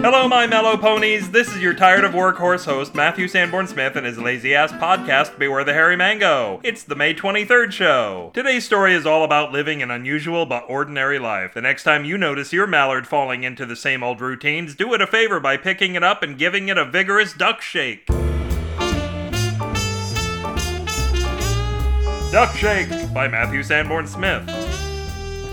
Hello, my mellow ponies. This is your tired of workhorse host, Matthew Sanborn Smith, and his lazy ass podcast, Beware the Hairy Mango. It's the May 23rd show. Today's story is all about living an unusual but ordinary life. The next time you notice your mallard falling into the same old routines, do it a favor by picking it up and giving it a vigorous duck shake. Duck Shake by Matthew Sanborn Smith.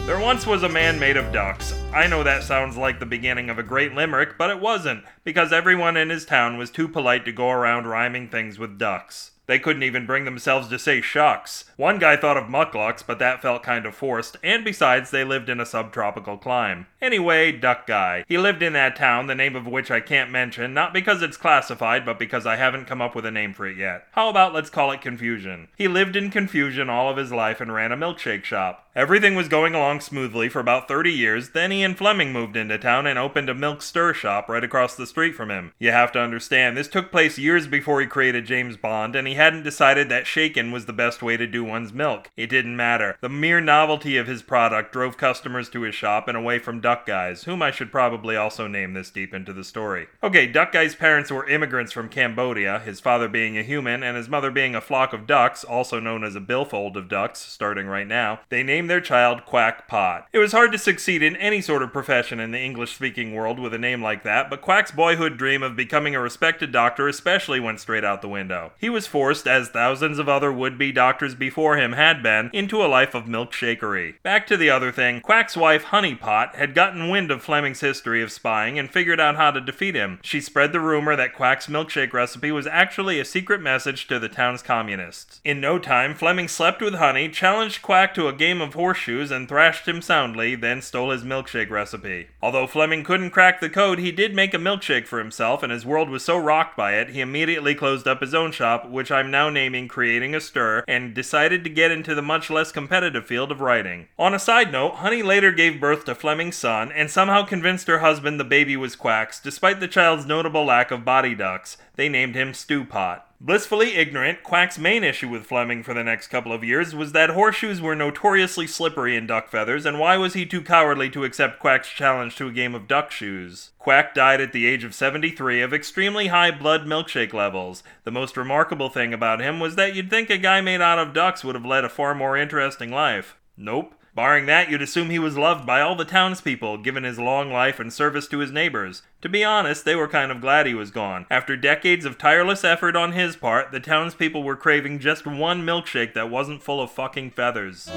There once was a man made of ducks. I know that sounds like the beginning of a great limerick, but it wasn't, because everyone in his town was too polite to go around rhyming things with ducks. They couldn't even bring themselves to say shucks. One guy thought of mukluks, but that felt kind of forced, and besides, they lived in a subtropical clime. Anyway, Duck Guy. He lived in that town, the name of which I can't mention, not because it's classified, but because I haven't come up with a name for it yet. How about let's call it Confusion? He lived in confusion all of his life and ran a milkshake shop. Everything was going along smoothly for about 30 years, then Ian Fleming moved into town and opened a milk stir shop right across the street from him. You have to understand, this took place years before he created James Bond, and he hadn't decided that shaken was the best way to do one's milk. It didn't matter. The mere novelty of his product drove customers to his shop and away from Duck Guys, whom I should probably also name this deep into the story. Okay, Duck Guy's parents were immigrants from Cambodia, his father being a human and his mother being a flock of ducks, also known as a billfold of ducks, starting right now. They named their child Quack Pot. It was hard to succeed in any sort of profession in the English speaking world with a name like that, but Quack's boyhood dream of becoming a respected doctor especially went straight out the window. He was forced, as thousands of other would be doctors before him had been, into a life of milkshakery. Back to the other thing, Quack's wife, Honey Pot, had gotten wind of Fleming's history of spying and figured out how to defeat him. She spread the rumor that Quack's milkshake recipe was actually a secret message to the town's communists. In no time, Fleming slept with Honey, challenged Quack to a game of horseshoes, and thrashed him soundly, then stole his milkshake recipe. Although Fleming couldn't crack the code, he did make a milkshake for himself, and his world was so rocked by it, he immediately closed up his own shop, which I'm now naming Creating a Stir, and decided to get into the much less competitive field of writing. On a side note, Honey later gave birth to Fleming's son, and somehow convinced her husband the baby was Quack's, despite the child's notable lack of body ducts. They named him Stewpot. Blissfully ignorant, Quack's main issue with Fleming for the next couple of years was that horseshoes were notoriously slippery in duck feathers, and why was he too cowardly to accept Quack's challenge to a game of duck shoes? Quack died at the age of 73 of extremely high blood milkshake levels. The most remarkable thing about him was that you'd think a guy made out of ducks would have led a far more interesting life. Nope. Barring that, you'd assume he was loved by all the townspeople, given his long life and service to his neighbors. To be honest, they were kind of glad he was gone. After decades of tireless effort on his part, the townspeople were craving just one milkshake that wasn't full of fucking feathers.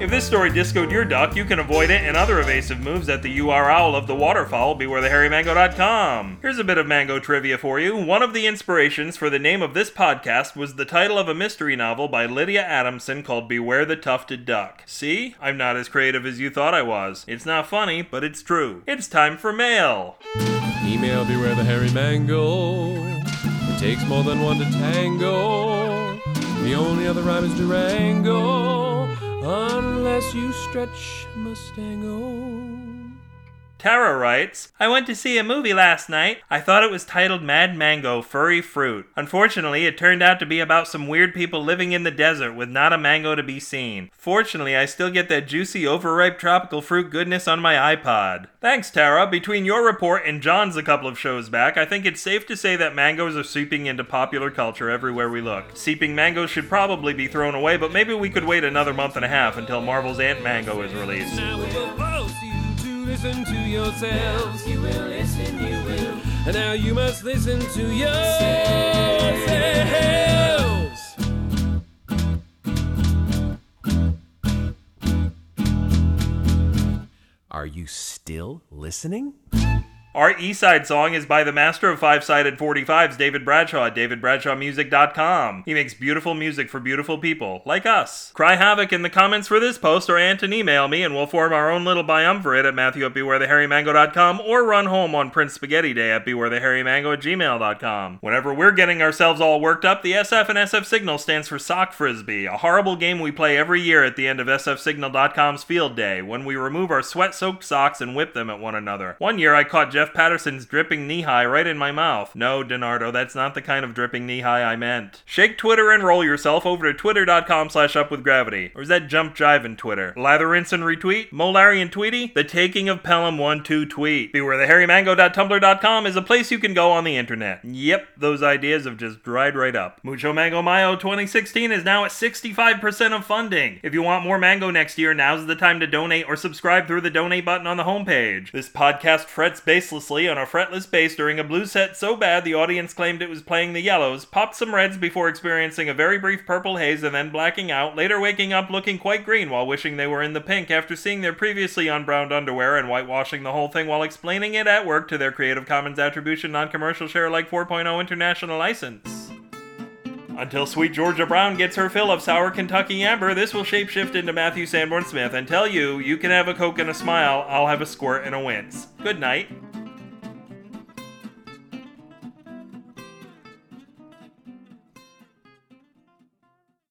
If this story discoed your duck, you can avoid it and other evasive moves at the URL of the waterfowl, bewarethehairymango.com. Here's a bit of mango trivia for you. One of the inspirations for the name of this podcast was the title of a mystery novel by Lydia Adamson called Beware the Tufted Duck. See? I'm not as creative as you thought I was. It's not funny, but it's true. It's time for mail. Email beware the hairy mango. It takes more than one to tango. The only other rhyme is Durango. Unless you stretch Mustango. Tara writes, I went to see a movie last night. I thought it was titled Mad Mango Furry Fruit. Unfortunately, it turned out to be about some weird people living in the desert with not a mango to be seen. Fortunately, I still get that juicy, overripe tropical fruit goodness on my iPod. Thanks, Tara. Between your report and John's a couple of shows back, I think it's safe to say that mangoes are seeping into popular culture everywhere we look. Seeping mangoes should probably be thrown away, but maybe we could wait another month and a half until Marvel's Ant Mango is released. Listen to yourselves. You will listen, you will. And now you must listen to yourselves. Are you still listening? Our E-side song is by the master of five-sided 45s, David Bradshaw at davidbradshawmusic.com. He makes beautiful music for beautiful people, like us. Cry havoc in the comments for this post or ant and email me and we'll form our own little biumvirate at matthew at bewarethehairymango.com or run home on Prince Spaghetti Day at bewarethehairymango at gmail.com. Whenever we're getting ourselves all worked up, the SF and SF Signal stands for Sock Frisbee, a horrible game we play every year at the end of sfsignal.com's field day, when we remove our sweat-soaked socks and whip them at one another. One year I caught Jeff Patterson's dripping knee high right in my mouth. No, Donardo, that's not the kind of dripping knee high I meant. Shake Twitter and roll yourself over to twitter.com slash upwithgravity. Or is that jump jive in Twitter? Lather, rinse, and retweet? Molari and Tweety? The taking of Pelham 1-2 tweet. Beware the hairymango.tumblr.com is a place you can go on the internet. Yep, those ideas have just dried right up. Mucho Mango Mayo 2016 is now at 65% of funding. If you want more mango next year, now's the time to donate or subscribe through the donate button on the homepage. This podcast frets baselessly on a fretless bass during a blue set so bad the audience claimed it was playing the yellows, popped some reds before experiencing a very brief purple haze and then blacking out, later waking up looking quite green while wishing they were in the pink after seeing their previously unbrowned underwear and whitewashing the whole thing while explaining it at work to their Creative Commons Attribution Non-Commercial Share Alike 4.0 international license. Until Sweet Georgia Brown gets her fill of sour Kentucky Amber, this will shapeshift into Matthew Sanborn Smith and tell you you can have a Coke and a smile, I'll have a squirt and a wince. Good night.